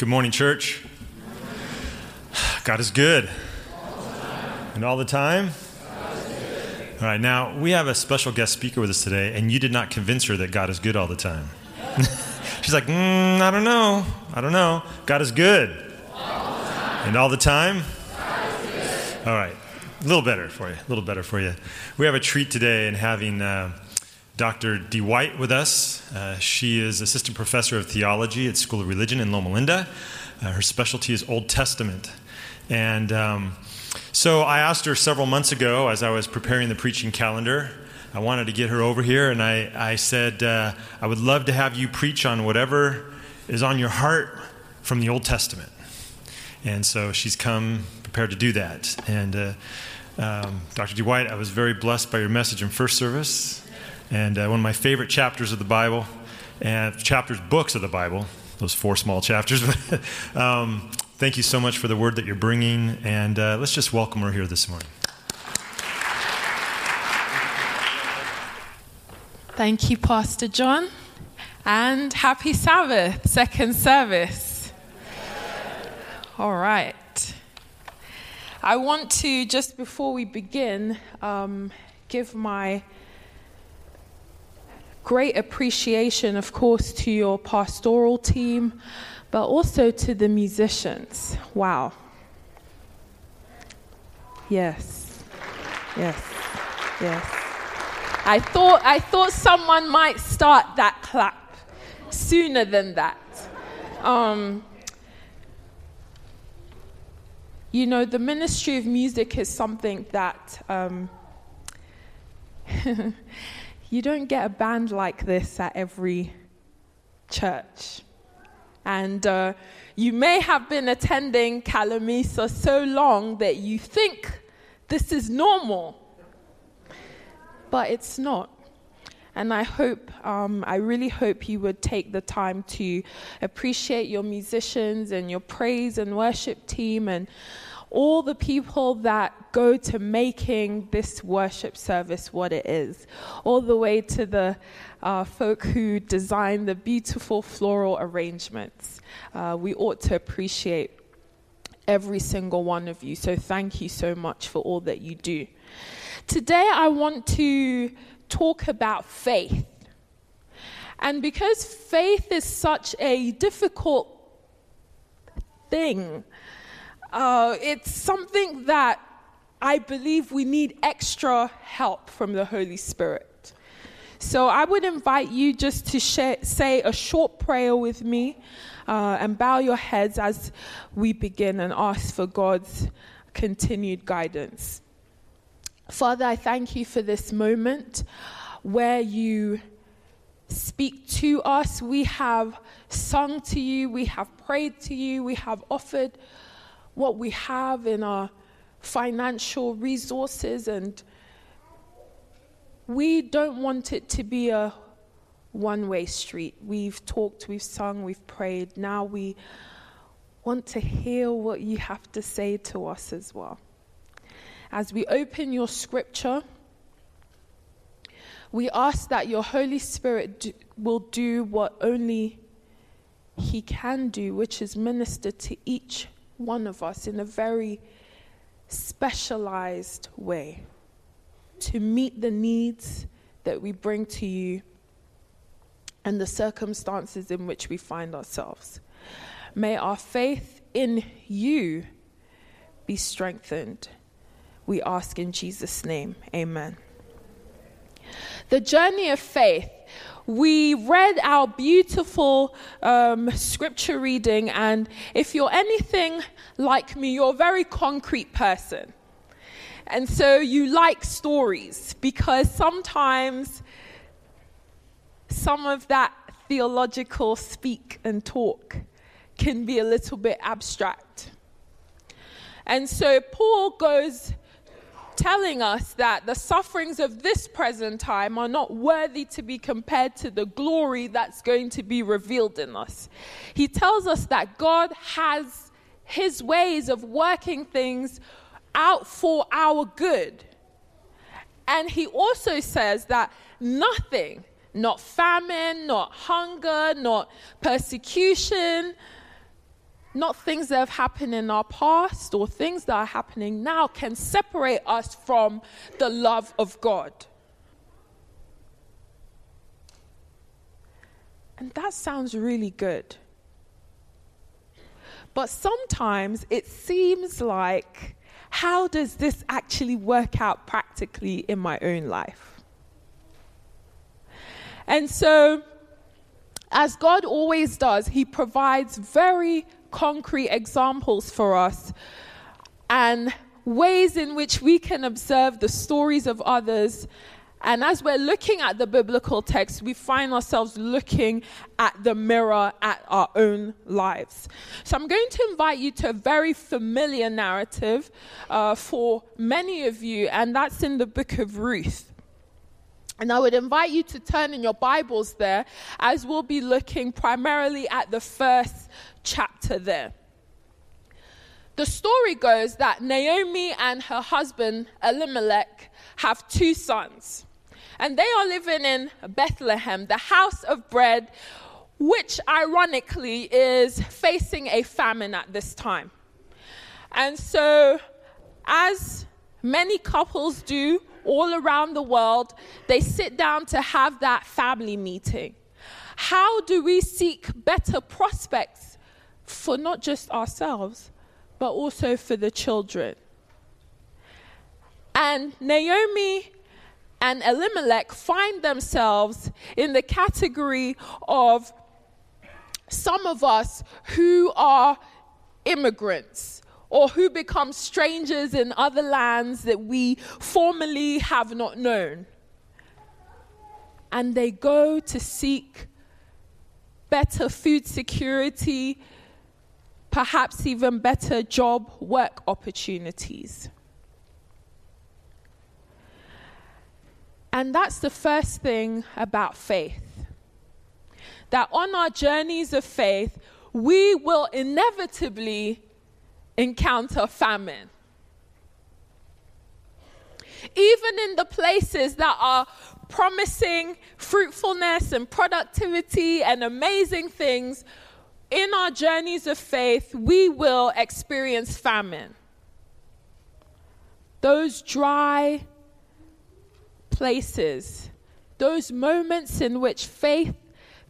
Good morning, church. God is good. And all the time? All right, now we have a special guest speaker with us today, and you did not convince her that God is good all the time. She's like, mm, I don't know. I don't know. God is good. and all the time? All right, a little better for you. A little better for you. We have a treat today in having. Uh, Dr. Dee White with us. Uh, she is assistant professor of theology at School of Religion in Loma Linda. Uh, her specialty is Old Testament. And um, so I asked her several months ago as I was preparing the preaching calendar. I wanted to get her over here, and I, I said, uh, I would love to have you preach on whatever is on your heart from the Old Testament. And so she's come prepared to do that. And uh, um, Dr. Dee White, I was very blessed by your message in first service and uh, one of my favorite chapters of the Bible, and chapters, books of the Bible, those four small chapters. um, thank you so much for the word that you're bringing, and uh, let's just welcome her here this morning. Thank you, Pastor John, and happy Sabbath, second service. All right. I want to, just before we begin, um, give my great appreciation, of course, to your pastoral team, but also to the musicians. Wow. Yes. Yes. Yes. I thought, I thought someone might start that clap sooner than that. Um, you know, the ministry of music is something that um, you don't get a band like this at every church. And uh, you may have been attending Calamisa so long that you think this is normal, but it's not. And I hope, um, I really hope you would take the time to appreciate your musicians and your praise and worship team and all the people that go to making this worship service what it is, all the way to the uh, folk who design the beautiful floral arrangements. Uh, we ought to appreciate every single one of you. So thank you so much for all that you do. Today, I want to talk about faith. And because faith is such a difficult thing, uh, it's something that I believe we need extra help from the Holy Spirit. So I would invite you just to share, say a short prayer with me uh, and bow your heads as we begin and ask for God's continued guidance. Father, I thank you for this moment where you speak to us. We have sung to you, we have prayed to you, we have offered what we have in our financial resources, and we don't want it to be a one way street. We've talked, we've sung, we've prayed. Now we want to hear what you have to say to us as well. As we open your scripture, we ask that your Holy Spirit do, will do what only He can do, which is minister to each one of us in a very specialized way to meet the needs that we bring to you and the circumstances in which we find ourselves. May our faith in you be strengthened. We ask in Jesus' name. Amen. The journey of faith we read our beautiful um, scripture reading, and if you're anything like me, you're a very concrete person. And so you like stories because sometimes some of that theological speak and talk can be a little bit abstract. And so Paul goes telling us that the sufferings of this present time are not worthy to be compared to the glory that's going to be revealed in us. He tells us that God has his ways of working things out for our good. And he also says that nothing, not famine, not hunger, not persecution, not things that have happened in our past or things that are happening now, can separate us from the love of God. And that sounds really good. But sometimes it seems like, how does this actually work out practically in my own life? And so, as God always does, He provides very concrete examples for us and ways in which we can observe the stories of others. And as we're looking at the biblical text, we find ourselves looking at the mirror at our own lives. So I'm going to invite you to a very familiar narrative uh, for many of you, and that's in the book of Ruth. And I would invite you to turn in your Bibles there as we'll be looking primarily at the first chapter there. The story goes that Naomi and her husband Elimelech have two sons, and they are living in Bethlehem, the house of bread, which ironically is facing a famine at this time. And so, as many couples do all around the world, they sit down to have that family meeting. How do we seek better prospects for not just ourselves, but also for the children. And Naomi and Elimelech find themselves in the category of some of us who are immigrants or who become strangers in other lands that we formerly have not known. And they go to seek better food security, perhaps even better job work opportunities. And that's the first thing about faith. That on our journeys of faith, we will inevitably encounter famine. Even in the places that are promising fruitfulness and productivity and amazing things, in our journeys of faith, we will experience famine. Those dry places, those moments in which faith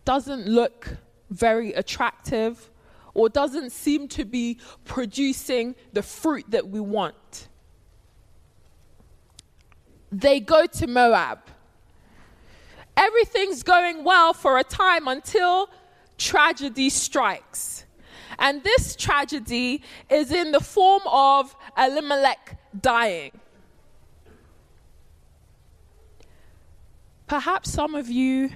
doesn't look very attractive or doesn't seem to be producing the fruit that we want. They go to Moab. Everything's going well for a time until tragedy strikes. And this tragedy is in the form of Elimelech dying. Perhaps some of you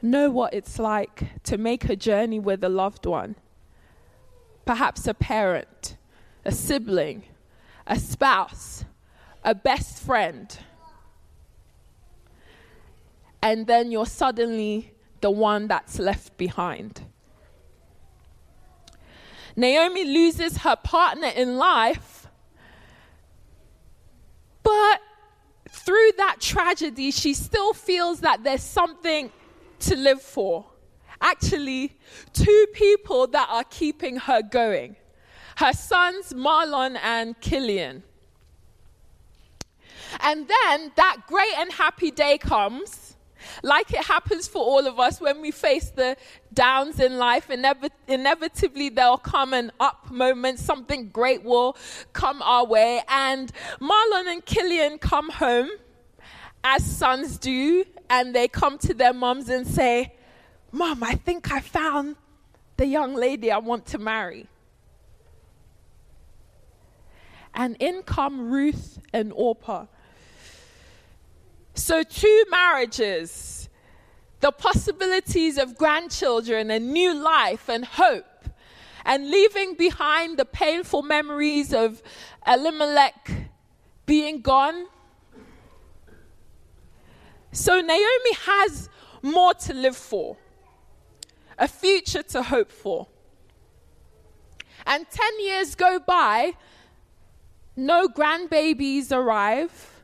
know what it's like to make a journey with a loved one. Perhaps a parent, a sibling, a spouse, a best friend. And then you're suddenly the one that's left behind. Naomi loses her partner in life, but through that tragedy, she still feels that there's something to live for. Actually, two people that are keeping her going her sons, Mahlon and Chilion. And then that great and happy day comes like it happens for all of us when we face the downs in life, inev- inevitably there'll come an up moment, something great will come our way. And Mahlon and Chilion come home, as sons do, and they come to their mums and say, Mom, I think I found the young lady I want to marry. And in come Ruth and Orpah so, two marriages, the possibilities of grandchildren and new life and hope, and leaving behind the painful memories of Elimelech being gone. So, Naomi has more to live for, a future to hope for. And 10 years go by, no grandbabies arrive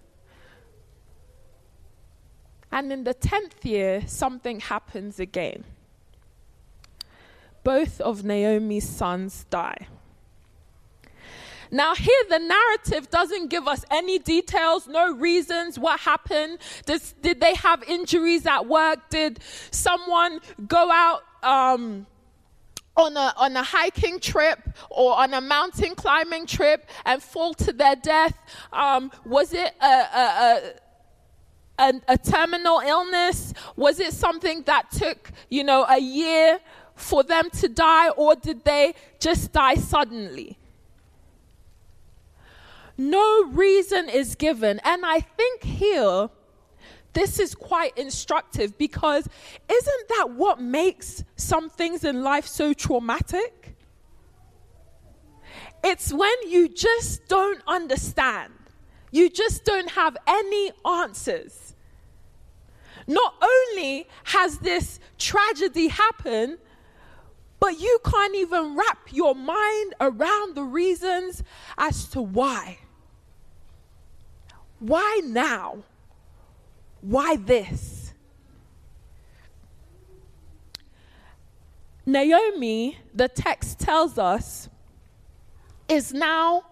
and in the 10th year, something happens again. both of Naomi's sons die. Now, here the narrative doesn't give us any details, no reasons, what happened. Does, did they have injuries at work? Did someone go out um, on, a, on a hiking trip or on a mountain climbing trip and fall to their death? Um, was it a, a, a, a terminal illness? Was it something that took, you know, a year for them to die, or did they just die suddenly? No reason is given. And I think here, this is quite instructive because isn't that what makes some things in life so traumatic? It's when you just don't understand, you just don't have any answers. Not only has this tragedy happened, but you can't even wrap your mind around the reasons as to why. Why now? Why this? Naomi, the text tells us, is now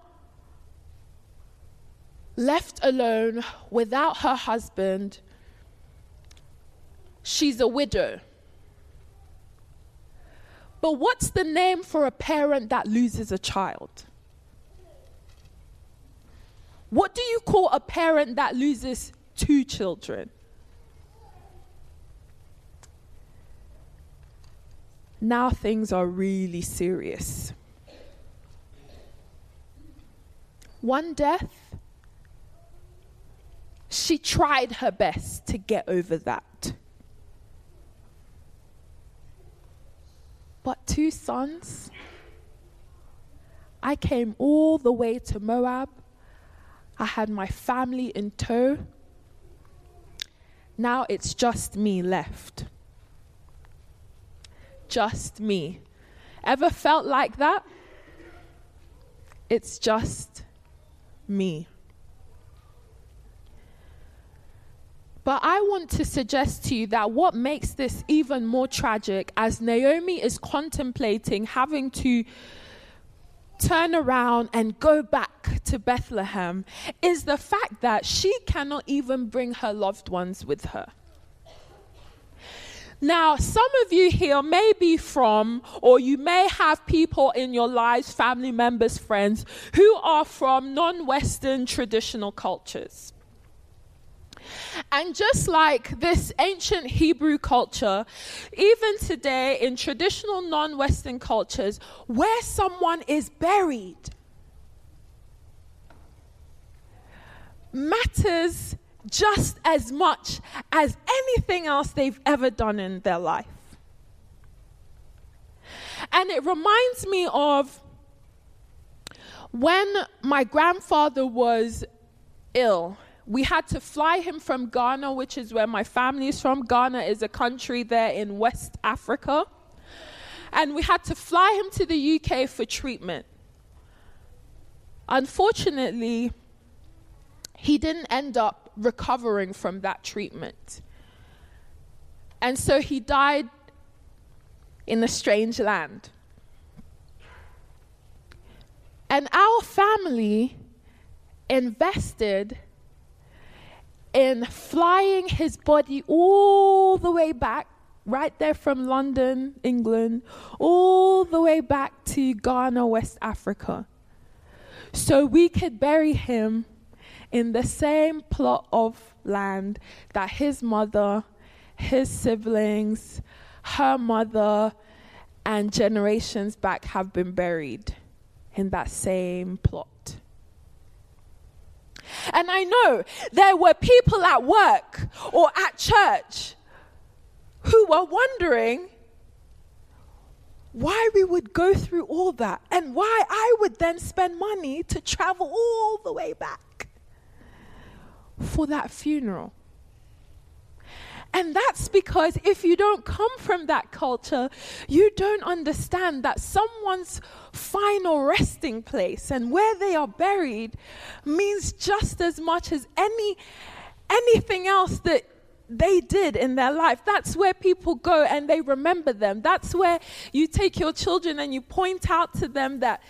left alone without her husband. She's a widow. But what's the name for a parent that loses a child? What do you call a parent that loses two children? Now things are really serious. One death, she tried her best to get over that. But two sons, I came all the way to Moab I had my family in tow. Now it's just me left. Just me. Ever felt like that? It's just me. But I want to suggest to you that what makes this even more tragic as Naomi is contemplating having to turn around and go back to Bethlehem is the fact that she cannot even bring her loved ones with her. Now, some of you here may be from, or you may have people in your lives, family members, friends, who are from non Western traditional cultures. And just like this ancient Hebrew culture, even today in traditional non Western cultures, where someone is buried matters just as much as anything else they've ever done in their life. And it reminds me of when my grandfather was ill we had to fly him from Ghana, which is where my family is from. Ghana is a country there in West Africa. And we had to fly him to the UK for treatment. Unfortunately, he didn't end up recovering from that treatment. And so he died in a strange land. And our family invested in flying his body all the way back, right there from London, England, all the way back to Ghana, West Africa. So we could bury him in the same plot of land that his mother, his siblings, her mother, and generations back have been buried in that same plot. And I know there were people at work or at church who were wondering why we would go through all that and why I would then spend money to travel all the way back for that funeral. And that's because if you don't come from that culture, you don't understand that someone's final resting place and where they are buried means just as much as any anything else that they did in their life. That's where people go and they remember them. That's where you take your children and you point out to them that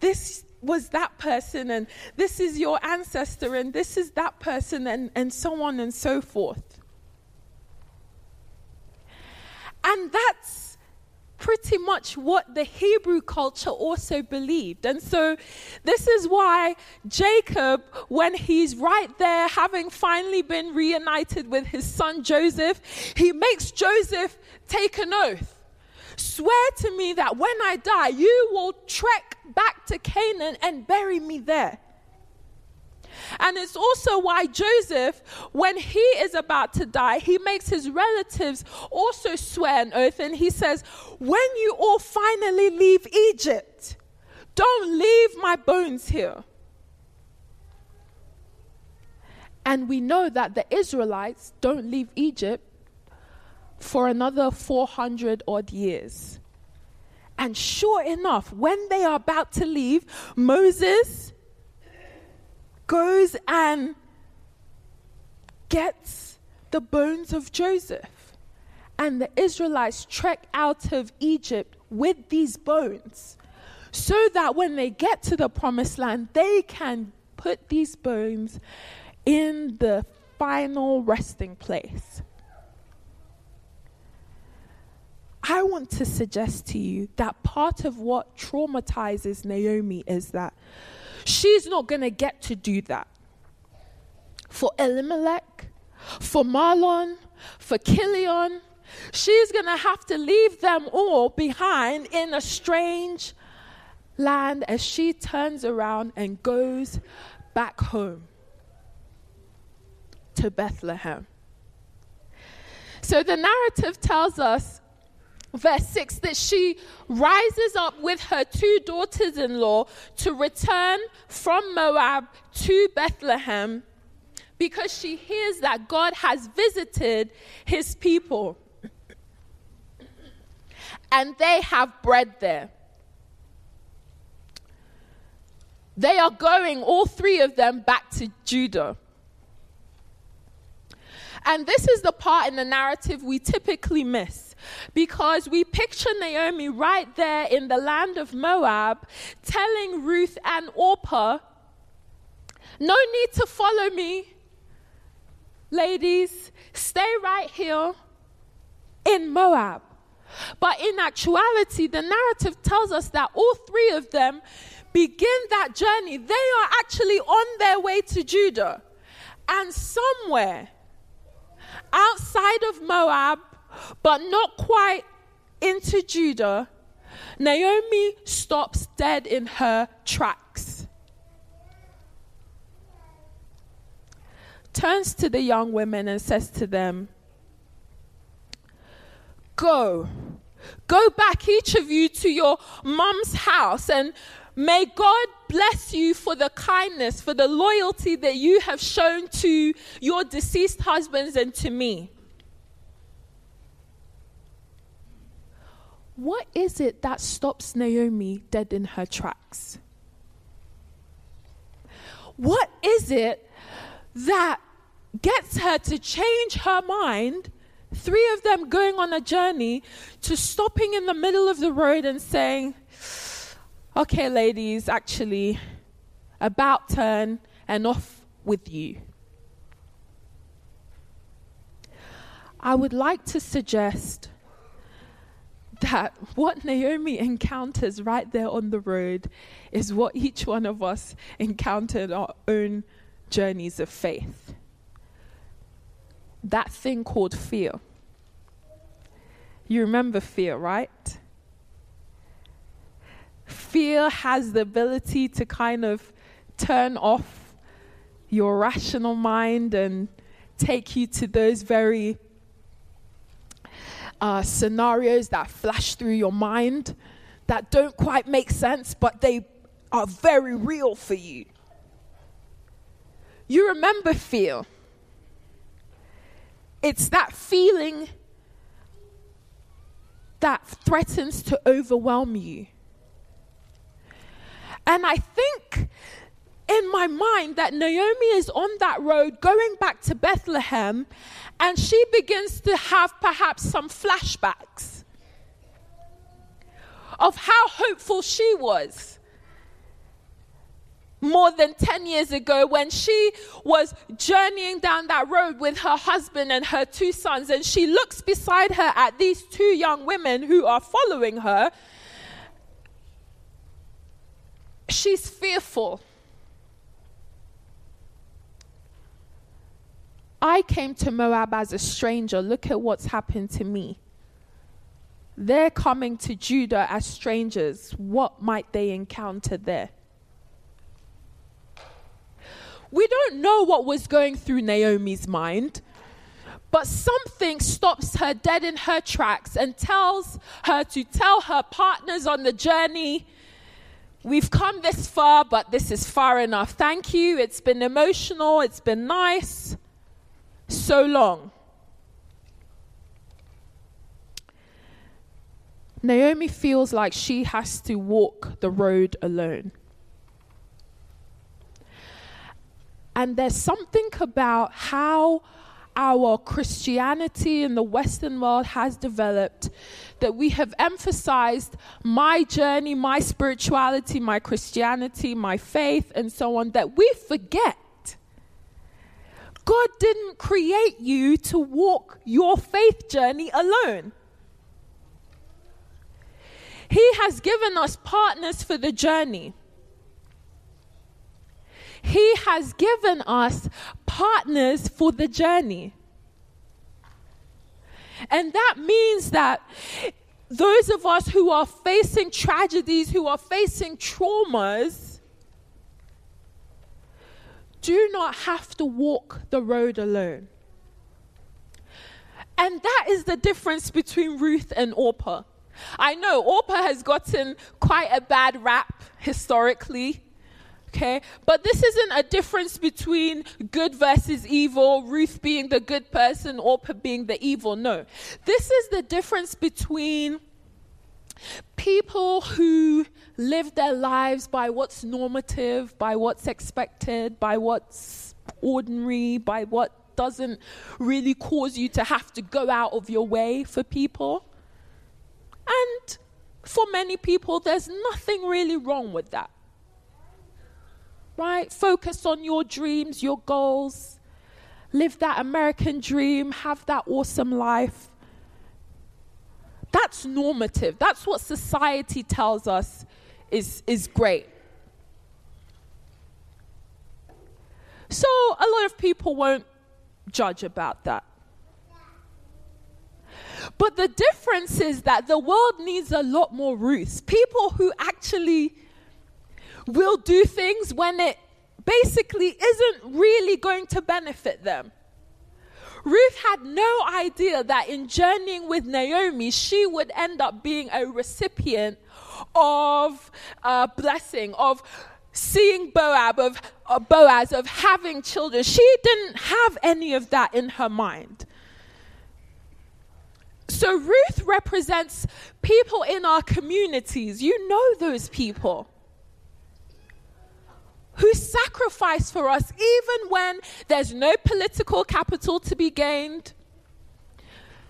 this was that person and this is your ancestor and this is that person and, and so on and so forth. And that's pretty much what the Hebrew culture also believed. And so, this is why Jacob, when he's right there, having finally been reunited with his son Joseph, he makes Joseph take an oath. Swear to me that when I die, you will trek back to Canaan and bury me there. And it's also why Joseph, when he is about to die, he makes his relatives also swear an oath and he says, When you all finally leave Egypt, don't leave my bones here. And we know that the Israelites don't leave Egypt for another 400 odd years. And sure enough, when they are about to leave, Moses goes and gets the bones of Joseph. And the Israelites trek out of Egypt with these bones so that when they get to the promised land, they can put these bones in the final resting place. I want to suggest to you that part of what traumatizes Naomi is that She's not going to get to do that. For Elimelech, for Mahlon, for Chilion, she's going to have to leave them all behind in a strange land as she turns around and goes back home to Bethlehem. So the narrative tells us verse 6 that she rises up with her two daughters in law to return from Moab to Bethlehem because she hears that God has visited his people and they have bread there. They are going, all three of them, back to Judah. And this is the part in the narrative we typically miss because we picture Naomi right there in the land of Moab telling Ruth and Orpah, No need to follow me, ladies, stay right here in Moab. But in actuality, the narrative tells us that all three of them begin that journey. They are actually on their way to Judah. And somewhere outside of Moab, but not quite into Judah, Naomi stops dead in her tracks. Turns to the young women and says to them, Go, go back, each of you, to your mum's house, and may God bless you for the kindness, for the loyalty that you have shown to your deceased husbands and to me. What is it that stops Naomi dead in her tracks? What is it that gets her to change her mind? Three of them going on a journey to stopping in the middle of the road and saying, Okay, ladies, actually, about turn and off with you. I would like to suggest that what Naomi encounters right there on the road is what each one of us encountered our own journeys of faith. That thing called fear. You remember fear, right? Fear has the ability to kind of turn off your rational mind and take you to those very uh, scenarios that flash through your mind that don't quite make sense, but they are very real for you. You remember fear. It's that feeling that threatens to overwhelm you. And I think in my mind that Naomi is on that road going back to Bethlehem and she begins to have perhaps some flashbacks of how hopeful she was more than 10 years ago when she was journeying down that road with her husband and her two sons. And she looks beside her at these two young women who are following her. She's fearful. I came to Moab as a stranger. Look at what's happened to me. They're coming to Judah as strangers. What might they encounter there? We don't know what was going through Naomi's mind, but something stops her dead in her tracks and tells her to tell her partners on the journey, We've come this far, but this is far enough. Thank you. It's been emotional, it's been nice. So long. Naomi feels like she has to walk the road alone. And there's something about how our Christianity in the Western world has developed that we have emphasized my journey, my spirituality, my Christianity, my faith, and so on, that we forget. God didn't create you to walk your faith journey alone. He has given us partners for the journey. He has given us partners for the journey. And that means that those of us who are facing tragedies, who are facing traumas, do not have to walk the road alone. And that is the difference between Ruth and Orpah. I know Orpah has gotten quite a bad rap historically. Okay? But this isn't a difference between good versus evil, Ruth being the good person, Orpah being the evil. No. This is the difference between people who live their lives by what's normative, by what's expected, by what's ordinary, by what doesn't really cause you to have to go out of your way for people. And for many people, there's nothing really wrong with that right? Focus on your dreams, your goals. Live that American dream, have that awesome life. That's normative. That's what society tells us is, is great. So a lot of people won't judge about that. But the difference is that the world needs a lot more Ruths, people who actually will do things when it basically isn't really going to benefit them. Ruth had no idea that in journeying with Naomi, she would end up being a recipient of a blessing, of seeing Boab, of uh, Boaz, of having children. She didn't have any of that in her mind. So Ruth represents people in our communities. You know those people who sacrifice for us even when there's no political capital to be gained,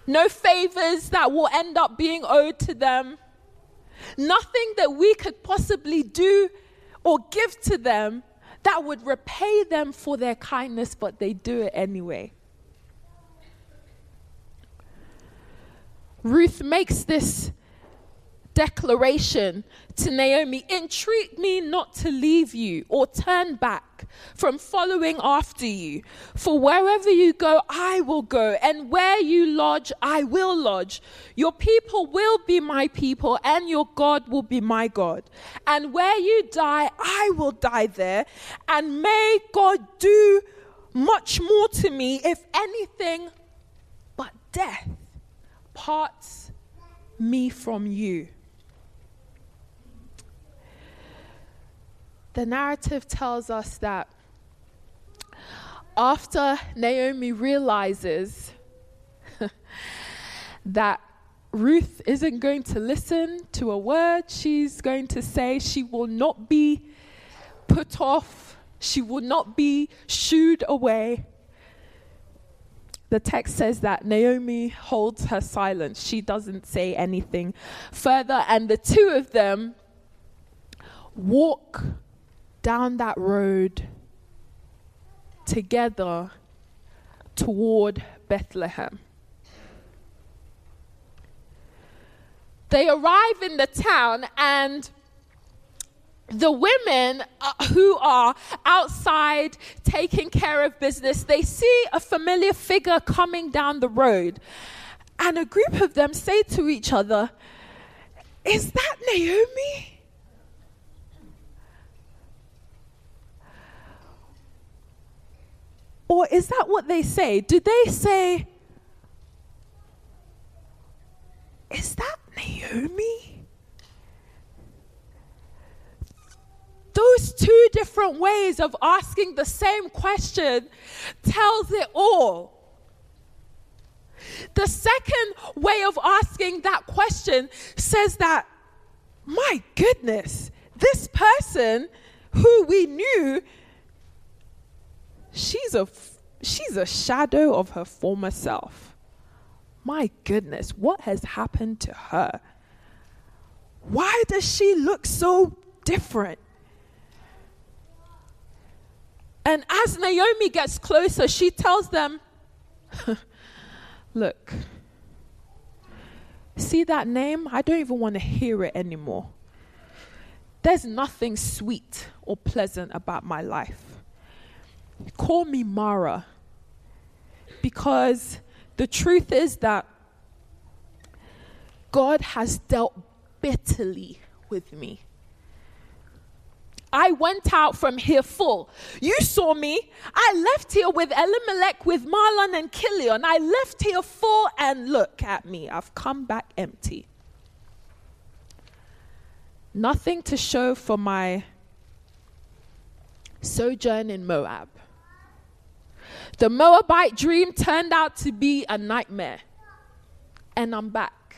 no favors that will end up being owed to them, nothing that we could possibly do or give to them that would repay them for their kindness, but they do it anyway. Ruth makes this declaration to Naomi Entreat me not to leave you or turn back from following after you. For wherever you go, I will go, and where you lodge, I will lodge. Your people will be my people, and your God will be my God. And where you die, I will die there. And may God do much more to me, if anything but death parts me from you. The narrative tells us that after Naomi realizes that Ruth isn't going to listen to a word she's going to say, she will not be put off She will not be shooed away. The text says that Naomi holds her silence. She doesn't say anything further. And the two of them walk down that road together toward Bethlehem. They arrive in the town, and the women uh, who are outside taking care of business, they see a familiar figure coming down the road. And a group of them say to each other, Is that Naomi? Or is that what they say? Do they say, Is that Naomi? Those two different ways of asking the same question tells it all. The second way of asking that question says that, my goodness, this person who we knew, she's a, she's a shadow of her former self. My goodness, what has happened to her? Why does she look so different? And as Naomi gets closer, she tells them, Look, see that name? I don't even want to hear it anymore. There's nothing sweet or pleasant about my life. Call me Mara because the truth is that God has dealt bitterly with me. I went out from here full. You saw me. I left here with Elimelech, with Mahlon and Chilion. I left here full, and look at me. I've come back empty. Nothing to show for my sojourn in Moab. The Moabite dream turned out to be a nightmare. And I'm back.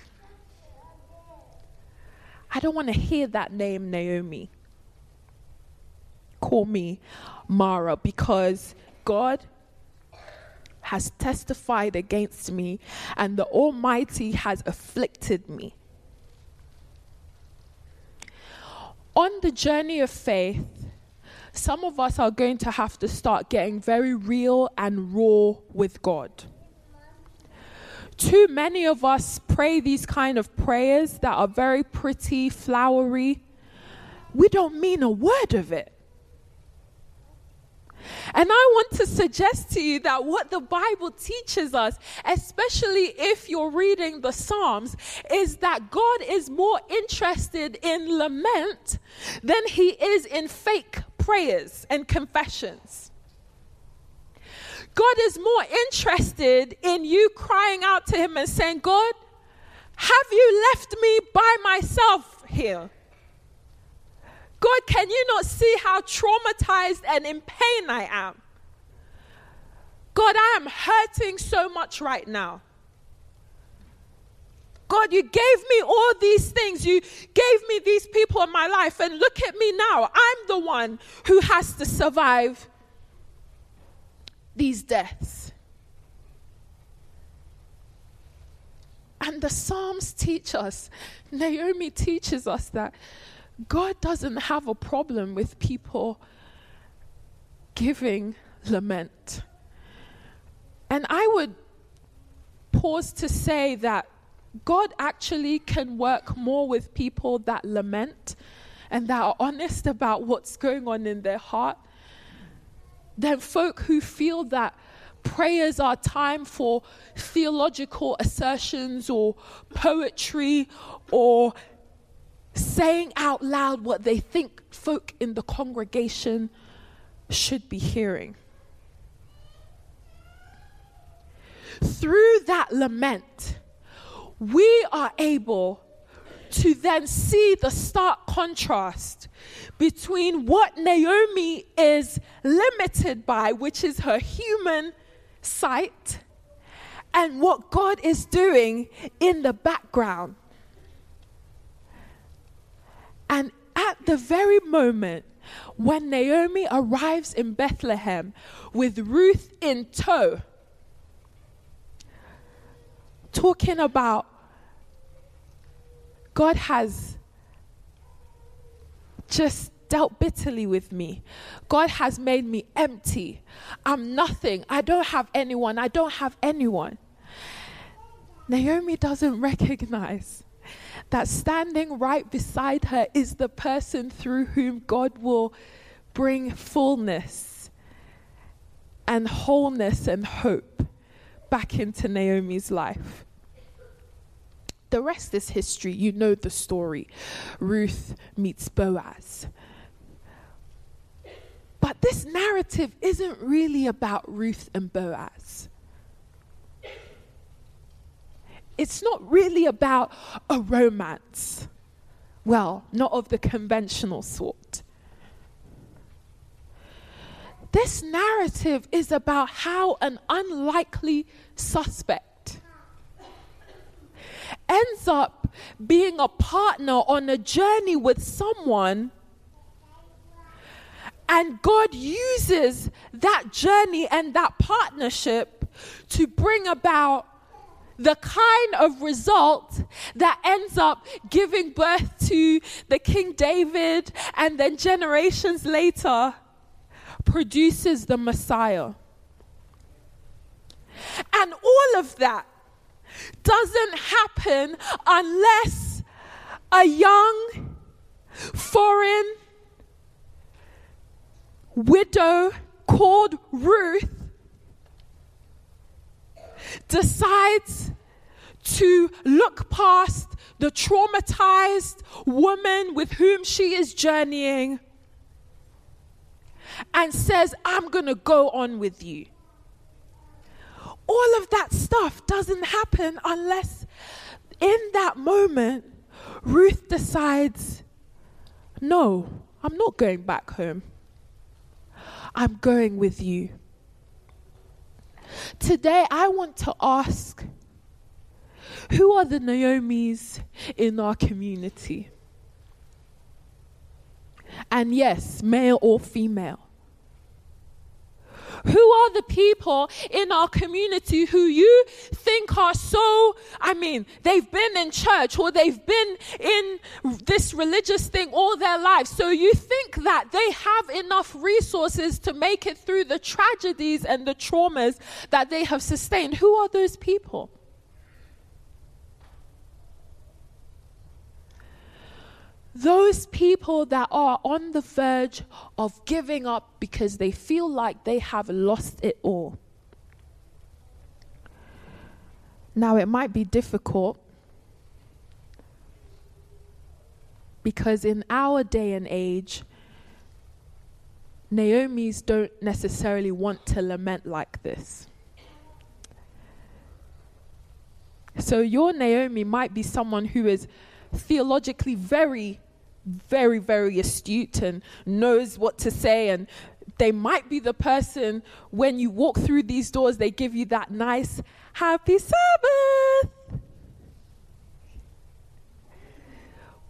I don't want to hear that name, Naomi. Call me Mara because God has testified against me and the Almighty has afflicted me. On the journey of faith, some of us are going to have to start getting very real and raw with God. Too many of us pray these kind of prayers that are very pretty, flowery. We don't mean a word of it. And I want to suggest to you that what the Bible teaches us, especially if you're reading the Psalms, is that God is more interested in lament than he is in fake prayers and confessions. God is more interested in you crying out to Him and saying, God, have you left me by myself here? God, can you not see how traumatized and in pain I am? God, I am hurting so much right now. God, you gave me all these things. You gave me these people in my life. And look at me now. I'm the one who has to survive these deaths. And the Psalms teach us, Naomi teaches us that God doesn't have a problem with people giving lament. And I would pause to say that God actually can work more with people that lament and that are honest about what's going on in their heart than folk who feel that prayers are time for theological assertions or poetry or saying out loud what they think folk in the congregation should be hearing. Through that lament, we are able to then see the stark contrast between what Naomi is limited by, which is her human sight, and what God is doing in the background. And at the very moment when Naomi arrives in Bethlehem with Ruth in tow, talking about God has just dealt bitterly with me. God has made me empty. I'm nothing. I don't have anyone. I don't have anyone. Naomi doesn't recognize that standing right beside her is the person through whom God will bring fullness and wholeness and hope back into Naomi's life. The rest is history. You know the story. Ruth meets Boaz. But this narrative isn't really about Ruth and Boaz. It's not really about a romance. Well, not of the conventional sort. This narrative is about how an unlikely suspect ends up being a partner on a journey with someone, and God uses that journey and that partnership to bring about the kind of result that ends up giving birth to the King David and then generations later produces the Messiah. And all of that doesn't happen unless a young, foreign widow called Ruth decides to look past the traumatized woman with whom she is journeying and says, I'm going to go on with you. All of that stuff doesn't happen unless in that moment Ruth decides, No, I'm not going back home. I'm going with you. Today, I want to ask who are the Naomis in our community? And yes, male or female. Who are the people in our community who you think are so, I mean, they've been in church or they've been in this religious thing all their lives. So you think that they have enough resources to make it through the tragedies and the traumas that they have sustained. Who are those people? Those people that are on the verge of giving up because they feel like they have lost it all. Now, it might be difficult because in our day and age, Naomi's don't necessarily want to lament like this. So, your Naomi might be someone who is theologically very, very, very astute and knows what to say. And they might be the person when you walk through these doors, they give you that nice, happy Sabbath.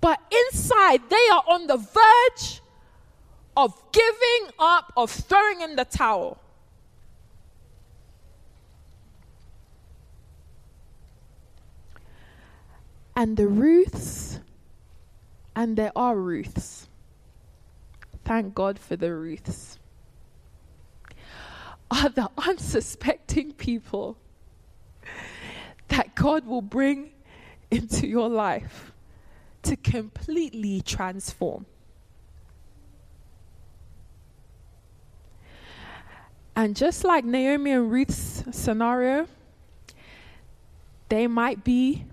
But inside, they are on the verge of giving up, of throwing in the towel. And the Ruths, and there are Ruths. Thank God for the Ruths. Are the unsuspecting people that God will bring into your life to completely transform. And just like Naomi and Ruth's scenario, they might be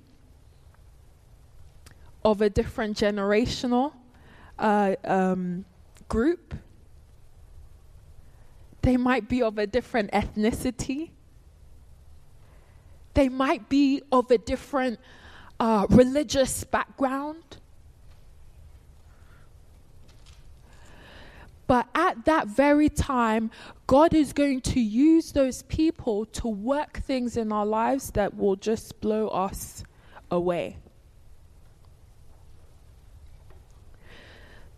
of a different generational uh, um, group. They might be of a different ethnicity. They might be of a different uh, religious background. But at that very time, God is going to use those people to work things in our lives that will just blow us away.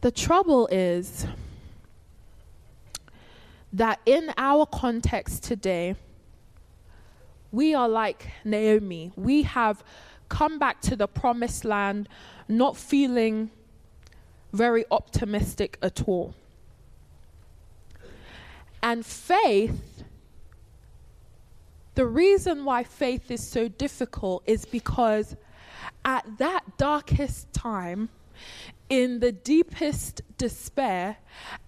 The trouble is, that in our context today, we are like Naomi. We have come back to the promised land not feeling very optimistic at all. And faith, the reason why faith is so difficult is because at that darkest time, in the deepest despair,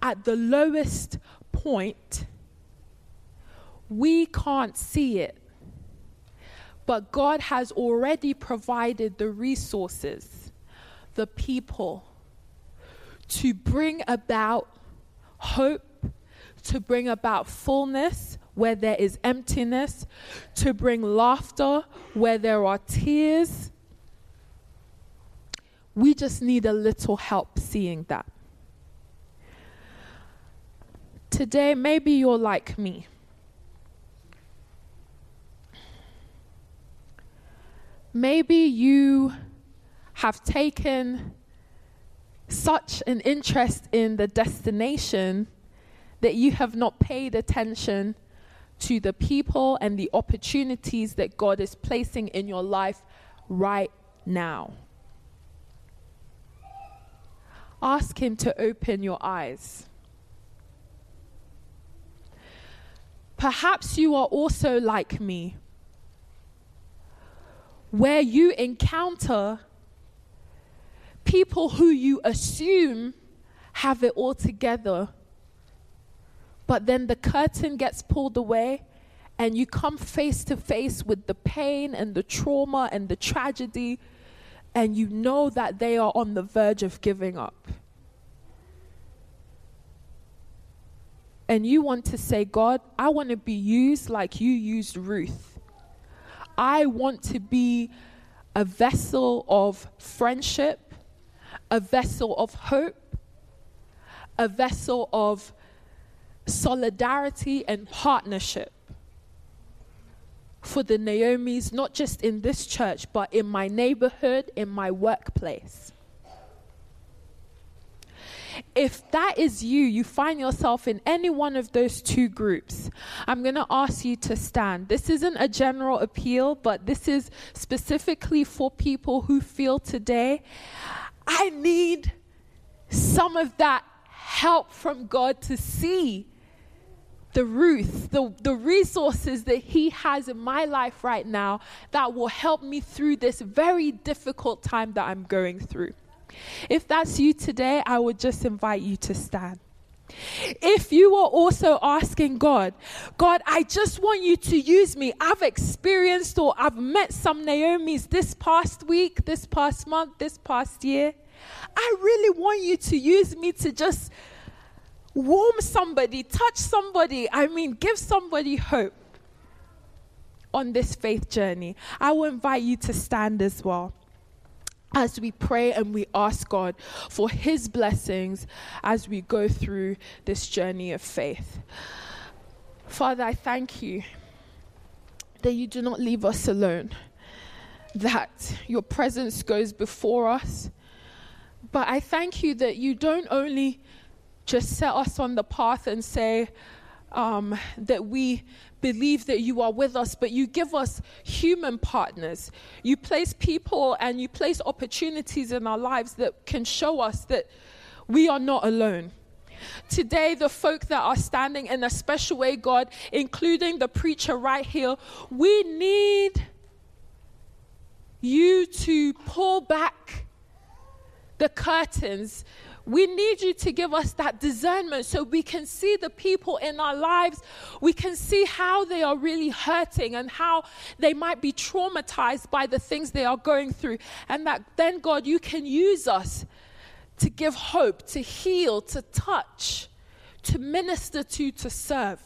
at the lowest point, we can't see it. But God has already provided the resources, the people, to bring about hope, to bring about fullness where there is emptiness, to bring laughter where there are tears. We just need a little help seeing that. Today, maybe you're like me. Maybe you have taken such an interest in the destination that you have not paid attention to the people and the opportunities that God is placing in your life right now. Ask Him to open your eyes. Perhaps you are also like me, where you encounter people who you assume have it all together, but then the curtain gets pulled away and you come face to face with the pain and the trauma and the tragedy, and you know that they are on the verge of giving up. And you want to say, God, I want to be used like you used Ruth. I want to be a vessel of friendship, a vessel of hope, a vessel of solidarity and partnership for the Naomis, not just in this church, but in my neighborhood, in my workplace. If that is you, you find yourself in any one of those two groups, I'm going to ask you to stand. This isn't a general appeal, but this is specifically for people who feel today, I need some of that help from God to see the Ruth, the, the resources that He has in my life right now that will help me through this very difficult time that I'm going through. If that's you today, I would just invite you to stand. If you are also asking God, God, I just want you to use me. I've experienced or I've met some Naomi's this past week, this past month, this past year. I really want you to use me to just warm somebody, touch somebody. I mean, give somebody hope on this faith journey. I will invite you to stand as well as we pray and we ask God for His blessings as we go through this journey of faith. Father, I thank you that you do not leave us alone, that your presence goes before us. But I thank you that you don't only just set us on the path and say, um, that we believe that you are with us, but you give us human partners. You place people and you place opportunities in our lives that can show us that we are not alone. Today, the folk that are standing in a special way, God, including the preacher right here, we need you to pull back the curtains we need you to give us that discernment so we can see the people in our lives. We can see how they are really hurting and how they might be traumatized by the things they are going through. And that then, God, you can use us to give hope, to heal, to touch, to minister to, to serve.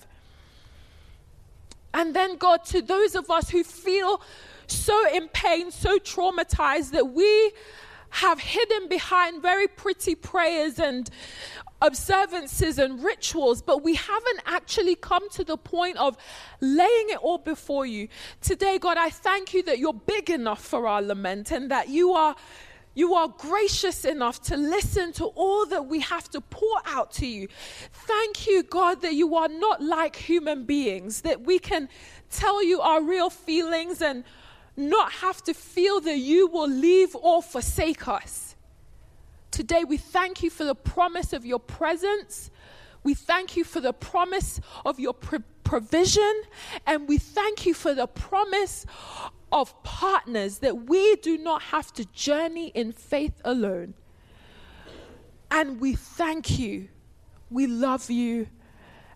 And then, God, to those of us who feel so in pain, so traumatized that we have hidden behind very pretty prayers and observances and rituals, but we haven't actually come to the point of laying it all before you. Today, God, I thank you that you're big enough for our lament and that you are You are gracious enough to listen to all that we have to pour out to you. Thank you, God, that you are not like human beings, that we can tell you our real feelings and not have to feel that you will leave or forsake us. Today, we thank you for the promise of your presence. We thank you for the promise of your pro- provision. And we thank you for the promise of partners that we do not have to journey in faith alone. And we thank you. We love you.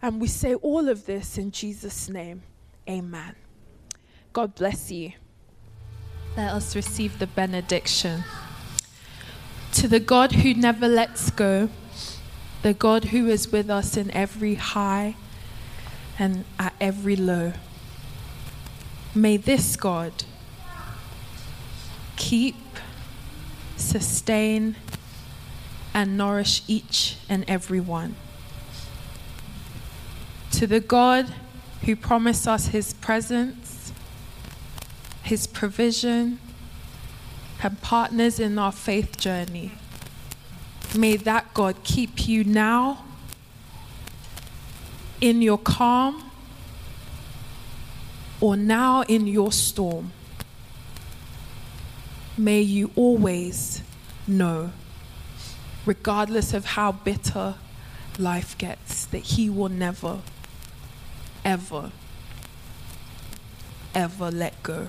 And we say all of this in Jesus' name. Amen. God bless you. Let us receive the benediction. To the God who never lets go, the God who is with us in every high and at every low. May this God keep, sustain, and nourish each and every one. To the God who promised us his presence, his provision, and partners in our faith journey. May that God keep you now in your calm or now in your storm. May you always know, regardless of how bitter life gets, that He will never, ever, ever let go.